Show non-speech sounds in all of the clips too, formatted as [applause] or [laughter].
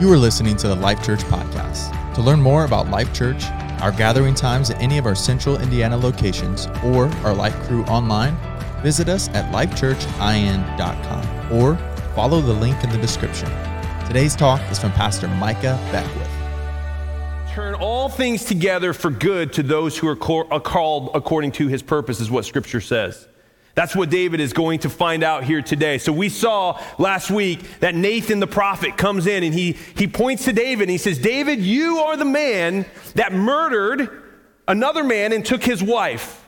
You are listening to the Life Church podcast. To learn more about Life Church, our gathering times at any of our central Indiana locations, or our Life crew online, visit us at lifechurchin.com or follow the link in the description. Today's talk is from Pastor Micah Beckwith. Turn all things together for good to those who are called according to his purpose, is what Scripture says. That's what David is going to find out here today. So we saw last week that Nathan the prophet comes in and he, he points to David and he says, David, you are the man that murdered another man and took his wife.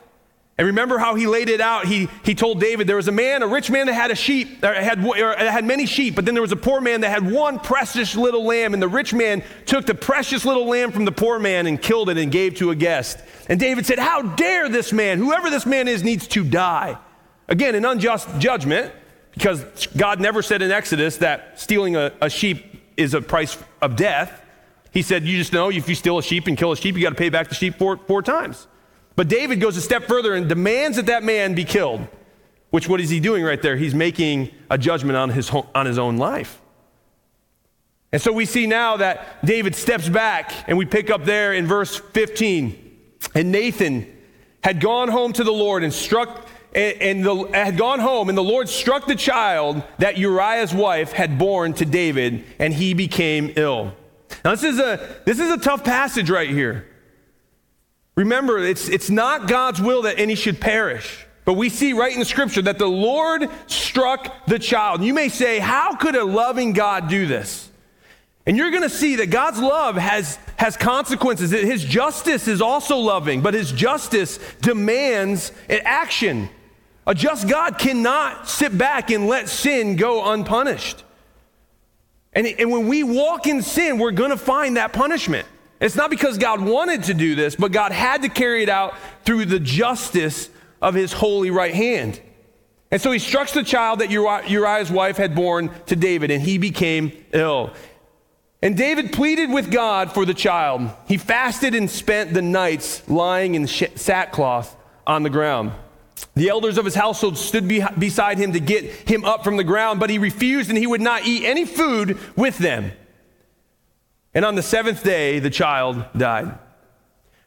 And remember how he laid it out? He, he told David there was a man, a rich man that had a sheep, had, had many sheep, but then there was a poor man that had one precious little lamb. And the rich man took the precious little lamb from the poor man and killed it and gave to a guest. And David said, How dare this man, whoever this man is, needs to die. Again, an unjust judgment, because God never said in Exodus that stealing a, a sheep is a price of death. He said, You just know if you steal a sheep and kill a sheep, you got to pay back the sheep four, four times. But David goes a step further and demands that that man be killed. Which, what is he doing right there? He's making a judgment on his, on his own life. And so we see now that David steps back, and we pick up there in verse 15. And Nathan had gone home to the Lord and struck and, and the, had gone home, and the Lord struck the child that Uriah's wife had born to David, and he became ill. Now, this is a, this is a tough passage right here. Remember, it's, it's not God's will that any should perish. But we see right in the scripture that the Lord struck the child. You may say, How could a loving God do this? And you're going to see that God's love has, has consequences. His justice is also loving, but his justice demands an action. A just God cannot sit back and let sin go unpunished. And, and when we walk in sin, we're going to find that punishment. It's not because God wanted to do this, but God had to carry it out through the justice of his holy right hand. And so he struck the child that Uriah's wife had born to David, and he became ill. And David pleaded with God for the child. He fasted and spent the nights lying in sackcloth on the ground. The elders of his household stood be- beside him to get him up from the ground, but he refused and he would not eat any food with them. And on the seventh day, the child died.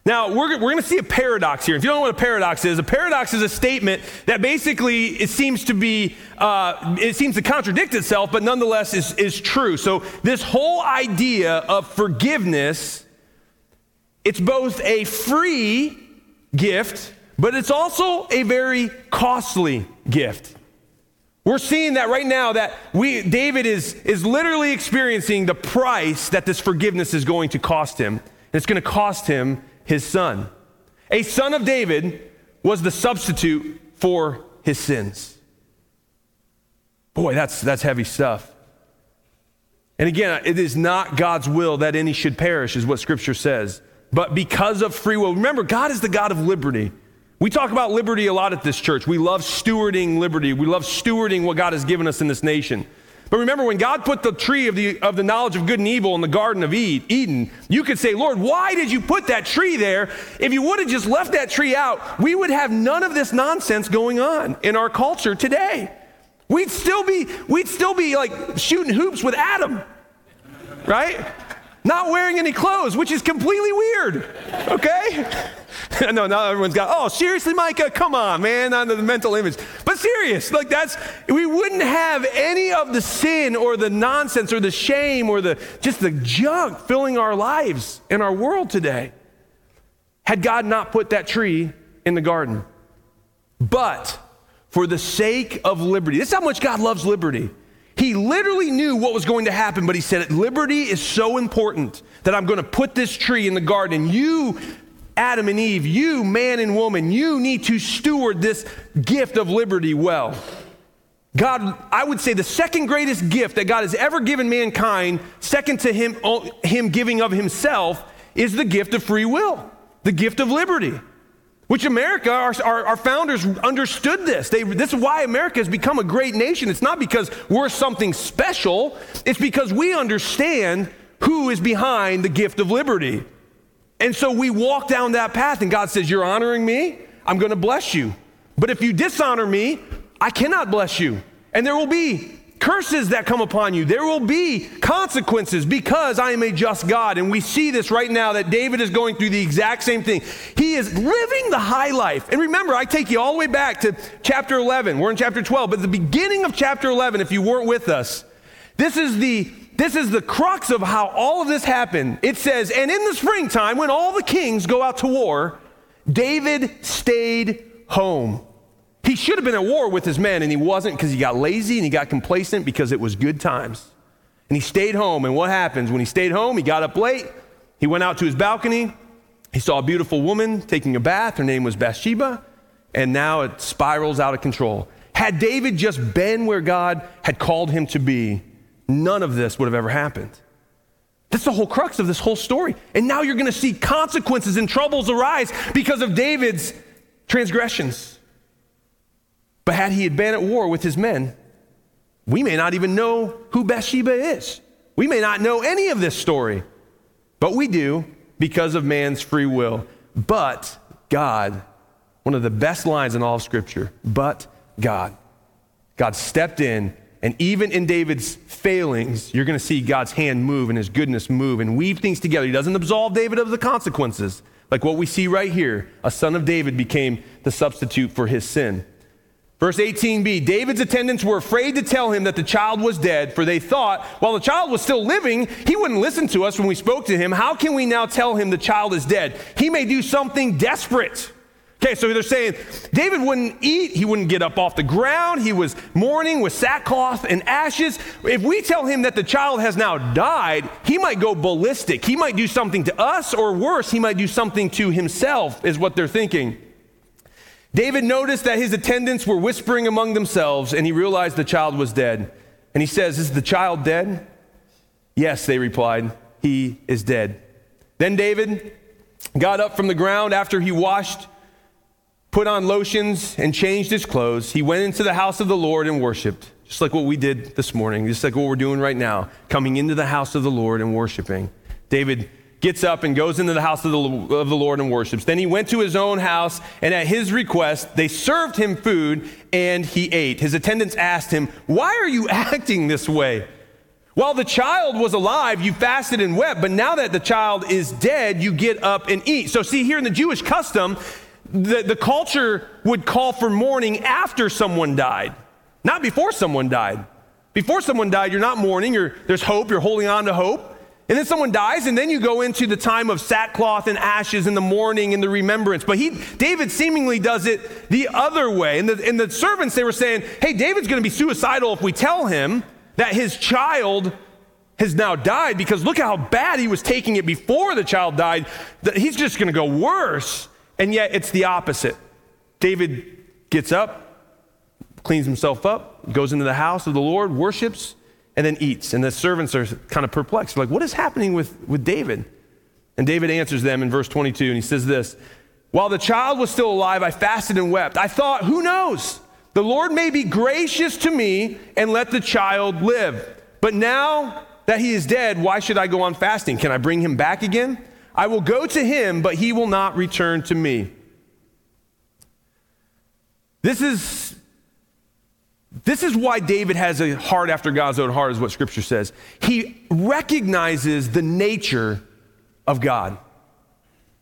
Now, we're, we're going to see a paradox here. If you don't know what a paradox is, a paradox is a statement that basically it seems to be, uh, it seems to contradict itself, but nonetheless is, is true. So, this whole idea of forgiveness, it's both a free gift but it's also a very costly gift. We're seeing that right now that we David is is literally experiencing the price that this forgiveness is going to cost him. And it's going to cost him his son. A son of David was the substitute for his sins. Boy, that's that's heavy stuff. And again, it is not God's will that any should perish is what scripture says. But because of free will, remember God is the God of liberty. We talk about liberty a lot at this church. We love stewarding liberty. We love stewarding what God has given us in this nation. But remember, when God put the tree of the, of the knowledge of good and evil in the Garden of Eden, you could say, Lord, why did you put that tree there? If you would have just left that tree out, we would have none of this nonsense going on in our culture today. We'd still be, we'd still be like shooting hoops with Adam, right? Not wearing any clothes, which is completely weird, okay? [laughs] no, now everyone's got, oh, seriously, Micah? Come on, man, on the mental image. But serious, like that's, we wouldn't have any of the sin or the nonsense or the shame or the, just the junk filling our lives in our world today had God not put that tree in the garden. But for the sake of liberty, this is how much God loves liberty. He literally knew what was going to happen, but he said, Liberty is so important that I'm going to put this tree in the garden. You Adam and Eve, you, man and woman, you need to steward this gift of liberty well. God, I would say the second greatest gift that God has ever given mankind, second to him, him giving of himself, is the gift of free will, the gift of liberty. Which America, our, our, our, founders understood this. They, this is why America has become a great nation. It's not because we're something special, it's because we understand who is behind the gift of liberty. And so we walk down that path, and God says, You're honoring me, I'm gonna bless you. But if you dishonor me, I cannot bless you. And there will be curses that come upon you. There will be consequences because I am a just God. And we see this right now that David is going through the exact same thing. He is living the high life. And remember, I take you all the way back to chapter 11. We're in chapter 12, but the beginning of chapter 11, if you weren't with us, this is the this is the crux of how all of this happened. It says, "And in the springtime when all the kings go out to war, David stayed home." He should have been at war with his men, and he wasn't because he got lazy and he got complacent because it was good times. And he stayed home. And what happens? When he stayed home, he got up late. He went out to his balcony. He saw a beautiful woman taking a bath. Her name was Bathsheba. And now it spirals out of control. Had David just been where God had called him to be, none of this would have ever happened. That's the whole crux of this whole story. And now you're going to see consequences and troubles arise because of David's transgressions. But had he been at war with his men, we may not even know who Bathsheba is. We may not know any of this story, but we do because of man's free will. But God, one of the best lines in all of Scripture, but God. God stepped in, and even in David's failings, you're going to see God's hand move and his goodness move and weave things together. He doesn't absolve David of the consequences, like what we see right here. A son of David became the substitute for his sin. Verse 18b David's attendants were afraid to tell him that the child was dead, for they thought, while the child was still living, he wouldn't listen to us when we spoke to him. How can we now tell him the child is dead? He may do something desperate. Okay, so they're saying David wouldn't eat, he wouldn't get up off the ground, he was mourning with sackcloth and ashes. If we tell him that the child has now died, he might go ballistic. He might do something to us, or worse, he might do something to himself, is what they're thinking. David noticed that his attendants were whispering among themselves, and he realized the child was dead. And he says, Is the child dead? Yes, they replied, He is dead. Then David got up from the ground after he washed, put on lotions, and changed his clothes. He went into the house of the Lord and worshiped, just like what we did this morning, just like what we're doing right now, coming into the house of the Lord and worshiping. David gets up and goes into the house of the, of the Lord and worships. Then he went to his own house, and at his request, they served him food, and he ate. His attendants asked him, Why are you [laughs] acting this way? While the child was alive, you fasted and wept, but now that the child is dead, you get up and eat. So, see, here in the Jewish custom, the, the culture would call for mourning after someone died, not before someone died. Before someone died, you're not mourning, you're, there's hope, you're holding on to hope. And then someone dies, and then you go into the time of sackcloth and ashes in the mourning and the remembrance. But he, David seemingly does it the other way. And the, and the servants, they were saying, hey, David's going to be suicidal if we tell him that his child has now died because look how bad he was taking it before the child died. He's just going to go worse. And yet it's the opposite. David gets up, cleans himself up, goes into the house of the Lord, worships, and then eats. And the servants are kind of perplexed. They're like, what is happening with, with David? And David answers them in verse 22, and he says this While the child was still alive, I fasted and wept. I thought, who knows? The Lord may be gracious to me and let the child live. But now that he is dead, why should I go on fasting? Can I bring him back again? I will go to him, but he will not return to me. This is this is why David has a heart after God's own heart, is what scripture says. He recognizes the nature of God.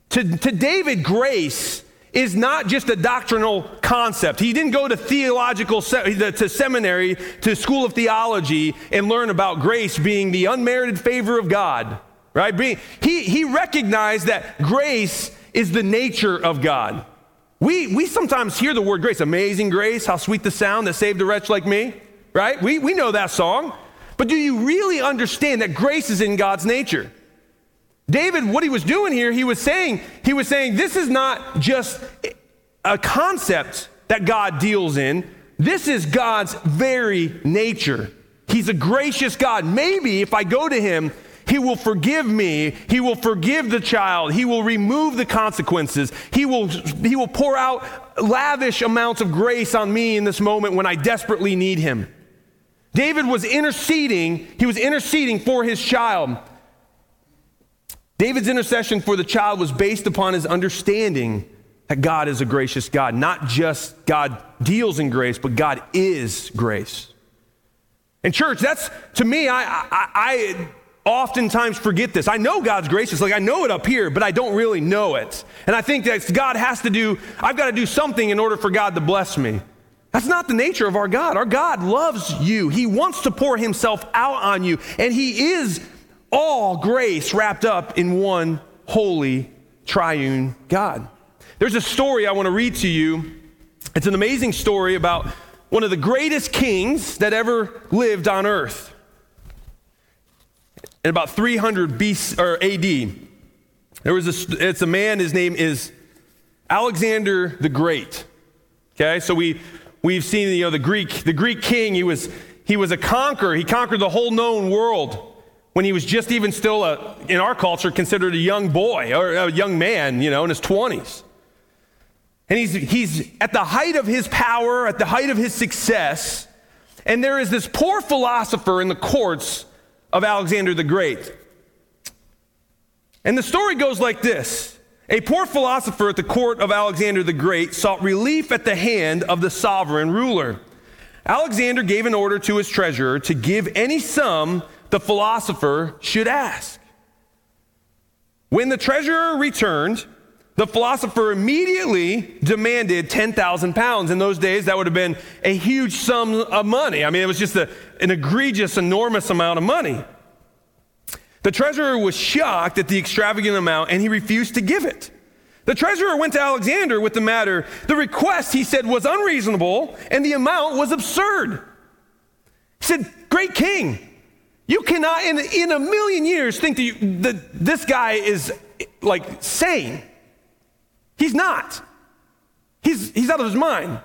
To, to David, grace is not just a doctrinal concept. He didn't go to theological to seminary, to school of theology, and learn about grace being the unmerited favor of God. Right? Being, he, he recognized that grace is the nature of God. We, we sometimes hear the word grace, amazing grace, how sweet the sound that saved a wretch like me, right? We, we know that song. But do you really understand that grace is in God's nature? David, what he was doing here, he was saying, he was saying, this is not just a concept that God deals in. This is God's very nature. He's a gracious God. Maybe if I go to him he will forgive me. He will forgive the child. He will remove the consequences. He will, he will pour out lavish amounts of grace on me in this moment when I desperately need Him. David was interceding, he was interceding for his child. David's intercession for the child was based upon his understanding that God is a gracious God. Not just God deals in grace, but God is grace. And church, that's to me, I, I, I oftentimes forget this. I know God's gracious, like I know it up here, but I don't really know it. And I think that God has to do, I've got to do something in order for God to bless me. That's not the nature of our God. Our God loves you. He wants to pour himself out on you, and he is all grace wrapped up in one holy triune God. There's a story I want to read to you. It's an amazing story about one of the greatest kings that ever lived on earth in about 300 BC or AD. There was a, it's a man, his name is Alexander the Great. Okay, so we, we've seen, you know, the Greek, the Greek king, he was, he was a conqueror. He conquered the whole known world when he was just even still, a, in our culture, considered a young boy or a young man, you know, in his 20s. And he's, he's at the height of his power, at the height of his success. And there is this poor philosopher in the courts of Alexander the Great. And the story goes like this A poor philosopher at the court of Alexander the Great sought relief at the hand of the sovereign ruler. Alexander gave an order to his treasurer to give any sum the philosopher should ask. When the treasurer returned, the philosopher immediately demanded 10,000 pounds. In those days, that would have been a huge sum of money. I mean, it was just a, an egregious, enormous amount of money. The treasurer was shocked at the extravagant amount and he refused to give it. The treasurer went to Alexander with the matter. The request, he said, was unreasonable and the amount was absurd. He said, Great king, you cannot in, in a million years think that, you, that this guy is like sane. He's not. He's, he's out of his mind.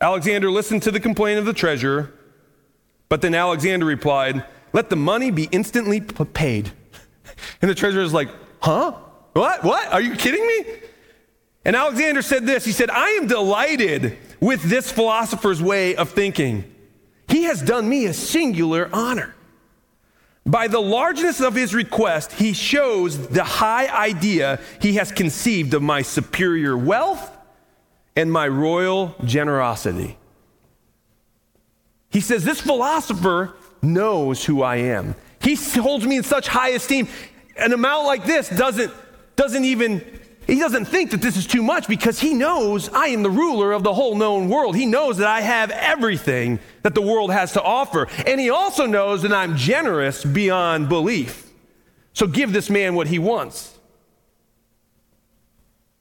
Alexander listened to the complaint of the treasurer, but then Alexander replied, Let the money be instantly paid. [laughs] And the treasurer is like, Huh? What? What? Are you kidding me? And Alexander said this He said, I am delighted with this philosopher's way of thinking. He has done me a singular honor. By the largeness of his request, he shows the high idea he has conceived of my superior wealth and my royal generosity. He says, This philosopher knows who I am. He holds me in such high esteem. An amount like this doesn't, doesn't even he doesn't think that this is too much because he knows I am the ruler of the whole known world. He knows that I have everything that the world has to offer. And he also knows that I'm generous beyond belief. So give this man what he wants.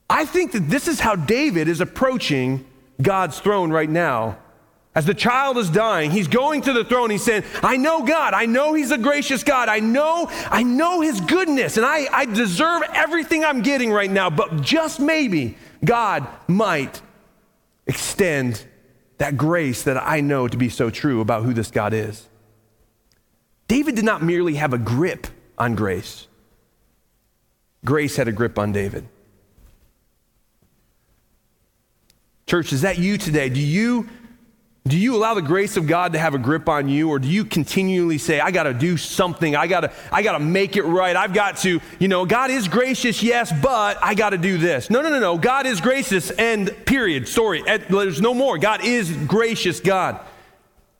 I think that this is how David is approaching God's throne right now as the child is dying, he's going to the throne. He's saying, I know God. I know He's a gracious God. I know, I know His goodness, and I, I deserve everything I'm getting right now. But just maybe God might extend that grace that I know to be so true about who this God is. David did not merely have a grip on grace, grace had a grip on David. Church, is that you today? Do you do you allow the grace of God to have a grip on you, or do you continually say, I got to do something, I got to I got to make it right, I've got to, you know, God is gracious, yes, but I got to do this. No, no, no, no. God is gracious, and period, story. There's no more. God is gracious, God.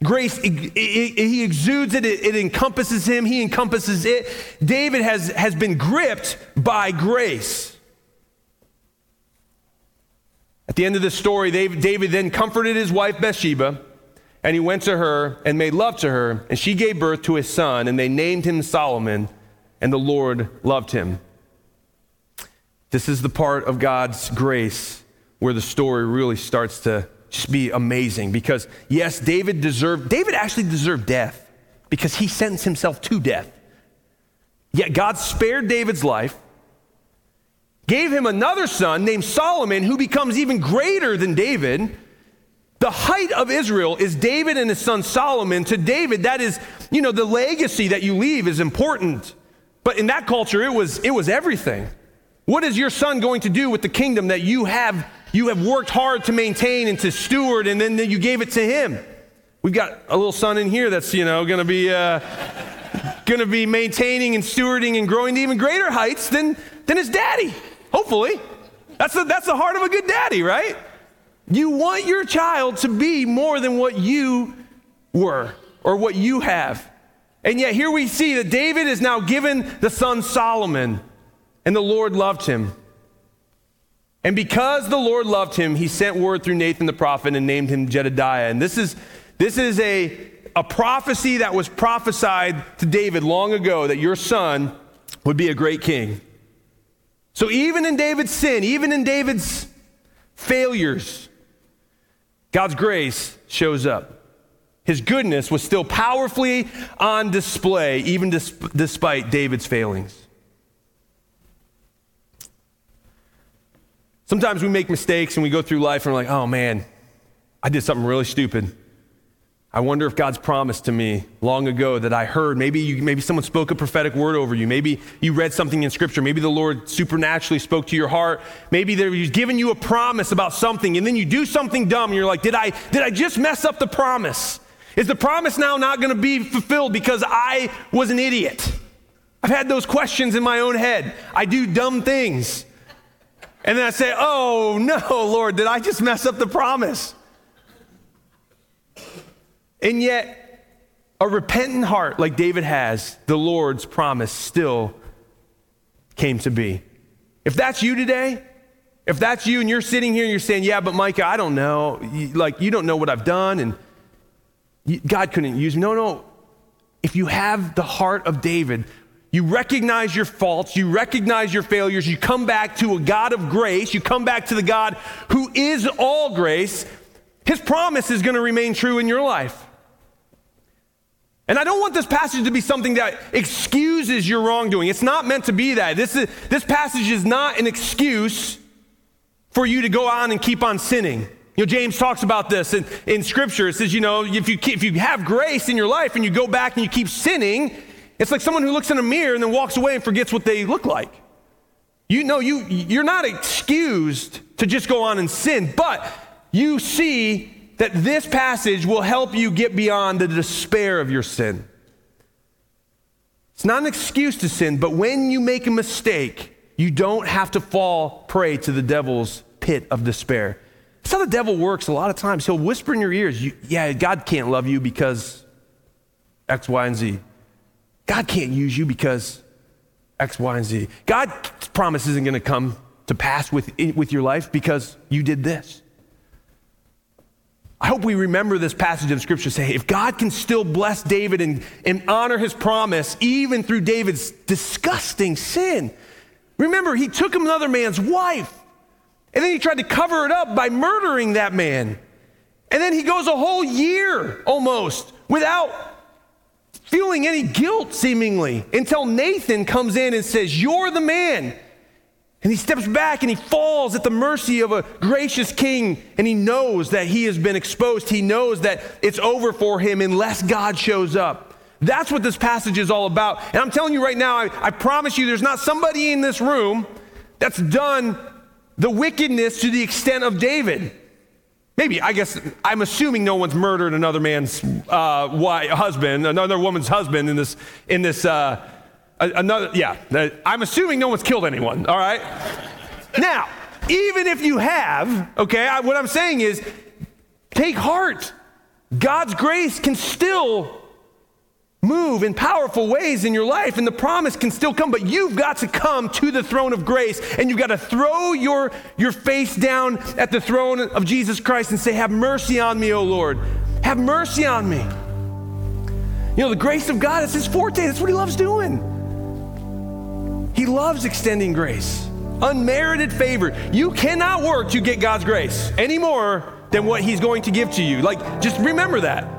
Grace, he exudes it, it encompasses him, he encompasses it. David has, has been gripped by grace. At the end of the story, David then comforted his wife Bathsheba, and he went to her and made love to her, and she gave birth to his son, and they named him Solomon, and the Lord loved him. This is the part of God's grace where the story really starts to just be amazing because, yes, David deserved, David actually deserved death because he sentenced himself to death. Yet God spared David's life gave him another son named Solomon, who becomes even greater than David. The height of Israel is David and his son Solomon. To David, that is, you know, the legacy that you leave is important. But in that culture, it was, it was everything. What is your son going to do with the kingdom that you have, you have worked hard to maintain and to steward, and then you gave it to him? We've got a little son in here that's, you know, going to be, uh, going to be maintaining and stewarding and growing to even greater heights than, than his daddy. Hopefully. That's the, that's the heart of a good daddy, right? You want your child to be more than what you were or what you have. And yet, here we see that David is now given the son Solomon, and the Lord loved him. And because the Lord loved him, he sent word through Nathan the prophet and named him Jedediah. And this is, this is a, a prophecy that was prophesied to David long ago that your son would be a great king. So even in David's sin, even in David's failures, God's grace shows up. His goodness was still powerfully on display, even despite David's failings. Sometimes we make mistakes and we go through life and we're like, oh man, I did something really stupid. I wonder if God's promised to me long ago that I heard. Maybe, you, maybe someone spoke a prophetic word over you. Maybe you read something in Scripture. Maybe the Lord supernaturally spoke to your heart. Maybe He's given you a promise about something, and then you do something dumb, and you're like, did I, did I just mess up the promise? Is the promise now not going to be fulfilled because I was an idiot? I've had those questions in my own head. I do dumb things. And then I say, oh no, Lord, did I just mess up the promise? And yet, a repentant heart like David has, the Lord's promise still came to be. If that's you today, if that's you and you're sitting here and you're saying, yeah, but Micah, I don't know. Like, you don't know what I've done and God couldn't use me. No, no. If you have the heart of David, you recognize your faults, you recognize your failures, you come back to a God of grace, you come back to the God who is all grace, his promise is going to remain true in your life. And I don't want this passage to be something that excuses your wrongdoing. It's not meant to be that. This, is, this passage is not an excuse for you to go on and keep on sinning. You know, James talks about this in, in Scripture. It says, you know, if you, if you have grace in your life and you go back and you keep sinning, it's like someone who looks in a mirror and then walks away and forgets what they look like. You know, you, you're not excused to just go on and sin, but you see that this passage will help you get beyond the despair of your sin. It's not an excuse to sin, but when you make a mistake, you don't have to fall prey to the devil's pit of despair. That's how the devil works a lot of times. He'll whisper in your ears, Yeah, God can't love you because X, Y, and Z. God can't use you because X, Y, and Z. God's promise isn't going to come to pass with, with your life because you did this. I hope we remember this passage of Scripture say, if God can still bless David and, and honor his promise, even through David's disgusting sin. Remember, he took another man's wife, and then he tried to cover it up by murdering that man. And then he goes a whole year almost without feeling any guilt, seemingly, until Nathan comes in and says, You're the man. And he steps back and he falls at the mercy of a gracious king, and he knows that he has been exposed. He knows that it's over for him unless God shows up. That's what this passage is all about. And I'm telling you right now, I, I promise you, there's not somebody in this room that's done the wickedness to the extent of David. Maybe, I guess, I'm assuming no one's murdered another man's uh, wife, husband, another woman's husband in this, in this, uh, another, yeah. I'm assuming no one's killed anyone, all right? now, even if you have, okay, I, what I'm saying is take heart. God's grace can still move in powerful ways in your life, and the promise can still come, but you've got to come to the throne of grace, and you've got to throw your, your face down at the throne of Jesus Christ and say, Have mercy on me, O Lord. Have mercy on me. You know, the grace of God is his forte. That's what he loves doing. He loves extending grace, unmerited favor. You cannot work to get God's grace any more than what he's going to give to you. Like, just remember that.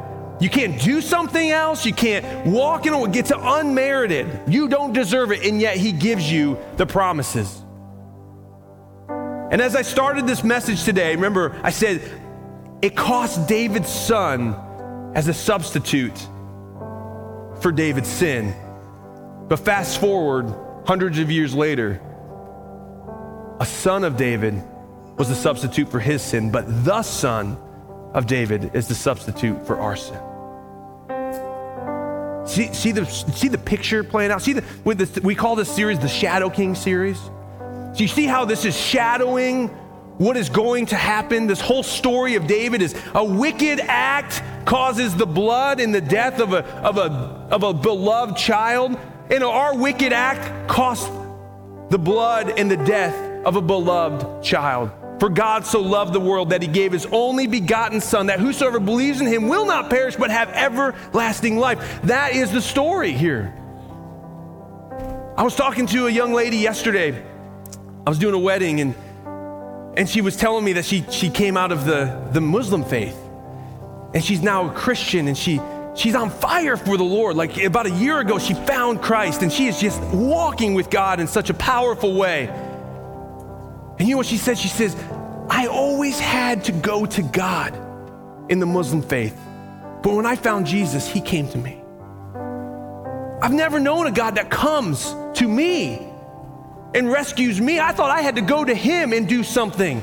You can't do something else. You can't walk in it. It's unmerited. You don't deserve it, and yet He gives you the promises. And as I started this message today, remember, I said it cost David's son as a substitute for David's sin. But fast forward hundreds of years later, a son of David was the substitute for his sin, but the son of David is the substitute for our sin. See, see, the, see the picture playing out? See, the, with this, we call this series the Shadow King series. So you see how this is shadowing what is going to happen. This whole story of David is a wicked act causes the blood and the death of a, of a, of a beloved child. And our wicked act cost the blood and the death of a beloved child. For God so loved the world that he gave his only begotten Son, that whosoever believes in him will not perish but have everlasting life. That is the story here. I was talking to a young lady yesterday. I was doing a wedding, and, and she was telling me that she, she came out of the, the Muslim faith. And she's now a Christian, and she, she's on fire for the Lord. Like about a year ago, she found Christ, and she is just walking with God in such a powerful way. And you know what she said? She says, I always had to go to God in the Muslim faith. But when I found Jesus, he came to me. I've never known a God that comes to me and rescues me. I thought I had to go to him and do something.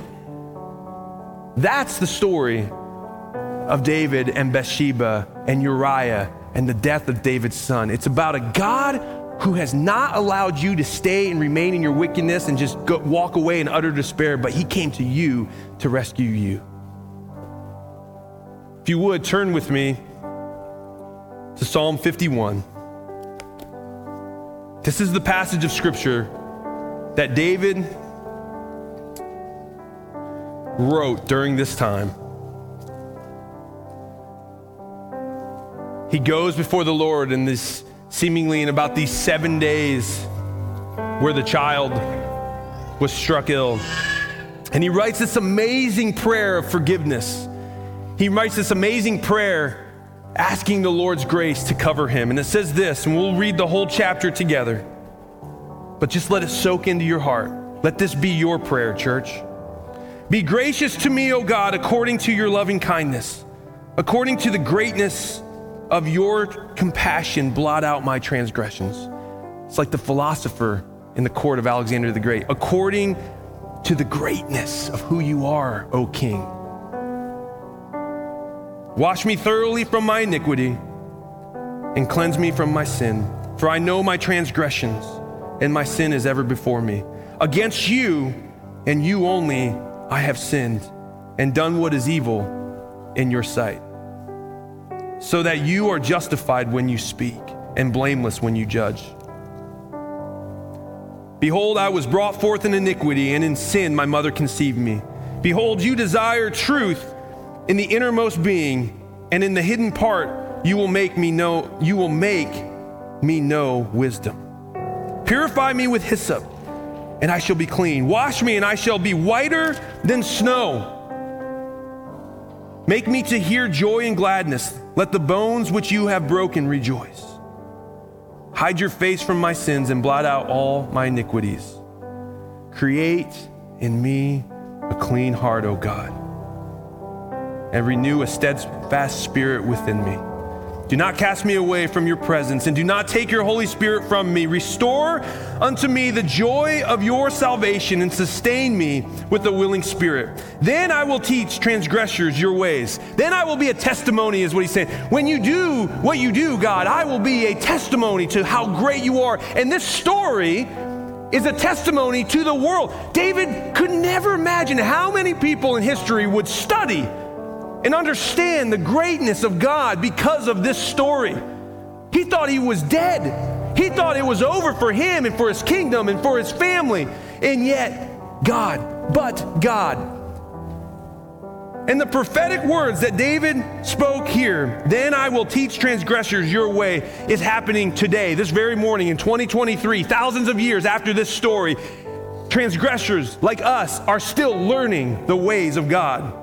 That's the story of David and Bathsheba and Uriah and the death of David's son. It's about a God who has not allowed you to stay and remain in your wickedness and just go, walk away in utter despair, but he came to you to rescue you. If you would, turn with me to Psalm 51. This is the passage of scripture that David wrote during this time. He goes before the Lord in this seemingly in about these seven days where the child was struck ill. And he writes this amazing prayer of forgiveness. He writes this amazing prayer asking the Lord's grace to cover him. And it says this, and we'll read the whole chapter together, but just let it soak into your heart. Let this be your prayer, church. Be gracious to me, O God, according to your loving kindness, according to the greatness of your compassion blot out my transgressions. It's like the philosopher in the court of Alexander the Great. According to the greatness of who you are, O King. Wash me thoroughly from my iniquity and cleanse me from my sin. For I know my transgressions, and my sin is ever before me. Against you and you only I have sinned and done what is evil in your sight so that you are justified when you speak and blameless when you judge. Behold, I was brought forth in iniquity, and in sin my mother conceived me. Behold, you desire truth in the innermost being, and in the hidden part you will make me know you will make me know wisdom. Purify me with hyssop, and I shall be clean. Wash me, and I shall be whiter than snow. Make me to hear joy and gladness. Let the bones which you have broken rejoice. Hide your face from my sins and blot out all my iniquities. Create in me a clean heart, O God, and renew a steadfast spirit within me. Do not cast me away from your presence, and do not take your Holy Spirit from me. Restore unto me the joy of your salvation, and sustain me with a willing spirit. Then I will teach transgressors your ways. Then I will be a testimony, is what he's saying. When you do what you do, God, I will be a testimony to how great you are. And this story is a testimony to the world. David could never imagine how many people in history would study and understand the greatness of God because of this story. He thought he was dead. He thought it was over for him and for his kingdom and for his family. And yet, God, but God. And the prophetic words that David spoke here, then I will teach transgressors your way, is happening today, this very morning in 2023, thousands of years after this story. Transgressors like us are still learning the ways of God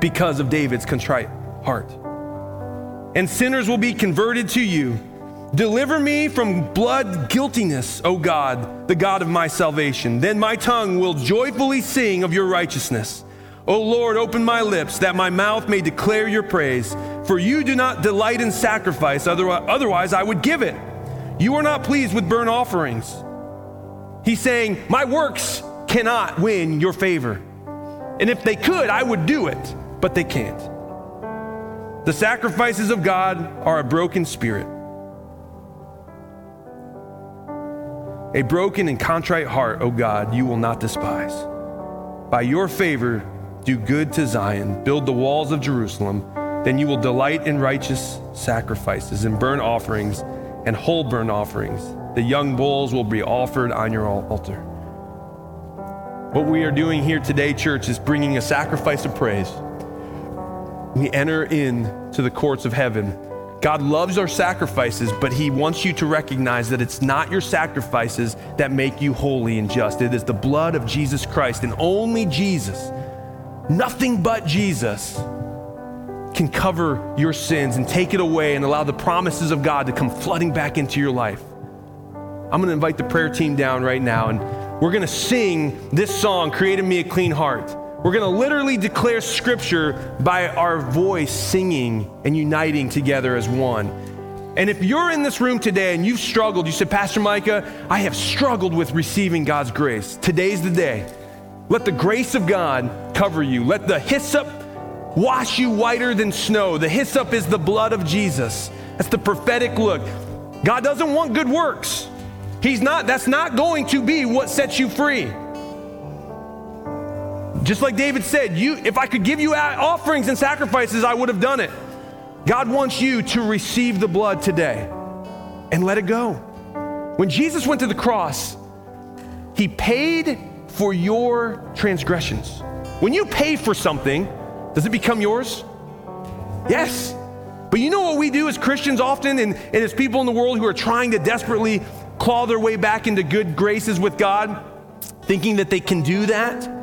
because of David's contrite heart. And sinners will be converted to you. Deliver me from blood guiltiness, O God, the God of my salvation. Then my tongue will joyfully sing of your righteousness. O Lord, open my lips that my mouth may declare your praise. For you do not delight in sacrifice, otherwise I would give it. You are not pleased with burnt offerings. He's saying, My works cannot win your favor. And if they could, I would do it but they can't. The sacrifices of God are a broken spirit, a broken and contrite heart, O God, you will not despise. by your favor, do good to Zion, build the walls of Jerusalem. Then you will delight in righteous sacrifices and burnt offerings and whole burnt offerings. The young bulls will be offered on your altar. What we are doing here today, church, is bringing a sacrifice of praise. We enter in to the courts of heaven. God loves our sacrifices, but He wants you to recognize that it's not your sacrifices that make you holy and just. It is the blood of Jesus Christ, and only Jesus, nothing but Jesus, can cover your sins and take it away and allow the promises of God to come flooding back into your life. I'm going to invite the prayer team down right now, and we're going to sing this song, Create in Me a Clean Heart. We're going to literally declare scripture by our voice singing and uniting together as one. And if you're in this room today and you've struggled, you said, Pastor Micah, I have struggled with receiving God's grace. Today's the day. Let the grace of God cover you. Let the hyssop wash you whiter than snow. The hyssop is the blood of Jesus. That's the prophetic look. God doesn't want good works. He's not, that's not going to be what sets you free. Just like David said, you, if I could give you offerings and sacrifices, I would have done it. God wants you to receive the blood today and let it go. When Jesus went to the cross, he paid for your transgressions. When you pay for something, does it become yours? Yes. But you know what we do as Christians often and, and as people in the world who are trying to desperately claw their way back into good graces with God, thinking that they can do that?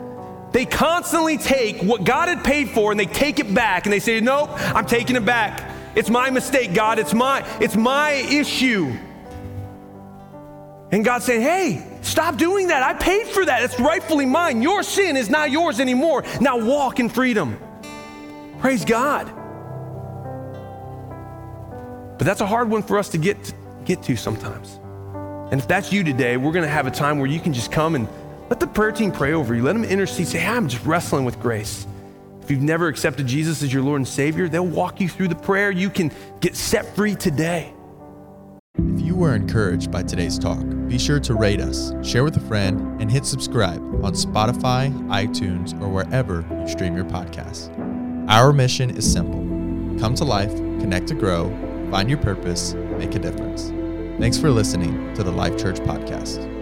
They constantly take what God had paid for and they take it back and they say, Nope, I'm taking it back. It's my mistake, God. It's my, it's my issue. And God saying, Hey, stop doing that. I paid for that. It's rightfully mine. Your sin is not yours anymore. Now walk in freedom. Praise God. But that's a hard one for us to get, get to sometimes. And if that's you today, we're going to have a time where you can just come and let the prayer team pray over you. Let them intercede. Say, hey, I'm just wrestling with grace. If you've never accepted Jesus as your Lord and Savior, they'll walk you through the prayer. You can get set free today. If you were encouraged by today's talk, be sure to rate us, share with a friend, and hit subscribe on Spotify, iTunes, or wherever you stream your podcasts. Our mission is simple come to life, connect to grow, find your purpose, make a difference. Thanks for listening to the Life Church Podcast.